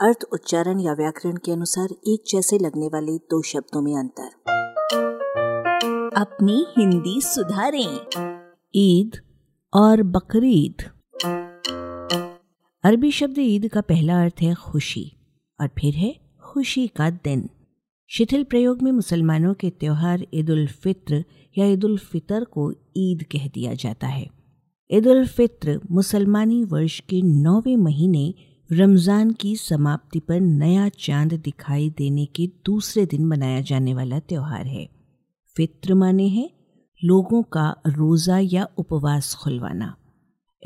अर्थ, उच्चारण या व्याकरण के अनुसार एक जैसे लगने वाले दो शब्दों में अंतर। अपनी हिंदी सुधारें। ईद और बकरीद। अरबी शब्द ईद का पहला अर्थ है खुशी और फिर है खुशी का दिन। शिथिल प्रयोग में मुसलमानों के त्यौहार ईद उल फित्र या ईद उल फितर को ईद कह दिया जाता है। ईद उल फित्र मुसलमानी वर्ष के नौवें महीने रमज़ान की समाप्ति पर नया चाँद दिखाई देने के दूसरे दिन मनाया जाने वाला त्यौहार है। फित्र माने है लोगों का रोज़ा या उपवास खुलवाना।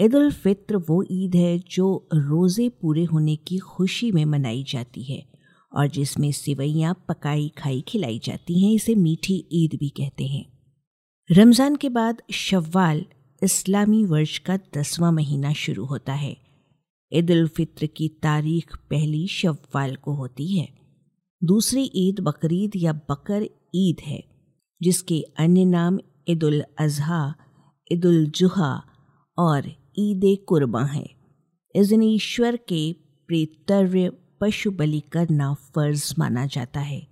ईद उल फित्र वो ईद है जो रोज़े पूरे होने की खुशी में मनाई जाती है और जिसमें सिवैयाँ पकाई, खाई, खिलाई जाती हैं, इसे मीठी ईद भी कहते हैं। रमज़ान के बाद शव्वाल इस्लामी वर्ष का दसवां महीना शुरू होता है। ईद उल फित्र की तारीख पहली शव्वाल को होती है। दूसरी ईद बकरीद या बकर ईद है, जिसके अन्य नाम ईद उल अजहा ईद उल जुहा और ईद कुर्बा है। इस दिन ईश्वर के प्रेतव्य पशु बलि करना फ़र्ज़ माना जाता है।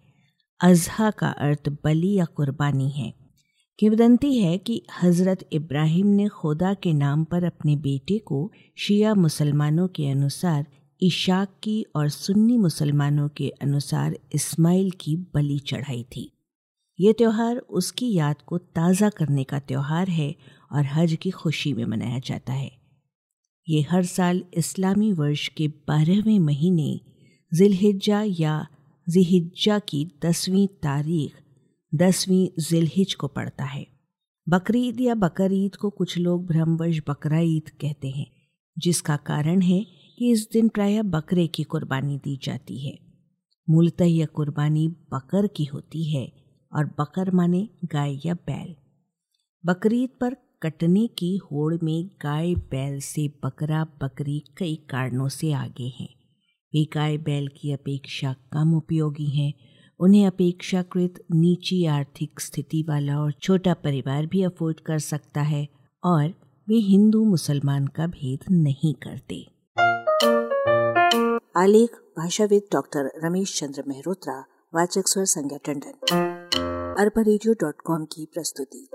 अजहा का अर्थ बलि या कुर्बानी है। किवदंती है कि हज़रत इब्राहिम ने खुदा के नाम पर अपने बेटे को शिया मुसलमानों के अनुसार, इशाक की और सुन्नी मुसलमानों के अनुसार इस्माइल की बलि चढ़ाई थी। ये त्यौहार उसकी याद को ताज़ा करने का त्यौहार है और हज की खुशी में मनाया जाता है। ये हर साल इस्लामी वर्ष के बारहवें महीने जिलहिज्जा या जिहिज्जा की दसवीं तारीख दसवीं जिलहिज को पड़ता है। बकरीद या बकर ईद को कुछ लोग भ्रमवश बकरा ईद कहते हैं, जिसका कारण है कि इस दिन प्रायः बकरे की कुर्बानी दी जाती है। मूलतः यह कुर्बानी बकर की होती है और बकर माने गाय या बैल। बकरीद पर कटने की होड़ में गाय बैल से बकरा बकरी कई कारणों से आगे हैं। वे गाय बैल की अपेक्षा कम उपयोगी हैं उन्हें अपेक्षाकृत नीची आर्थिक स्थिति वाला और छोटा परिवार भी अफोर्ड कर सकता है और वे हिंदू मुसलमान का भेद नहीं करते। आलेख, भाषाविद डॉक्टर रमेश चंद्र मेहरोत्रा, वाचक स्वर संज्ञा टंडन। अरबा की प्रस्तुति।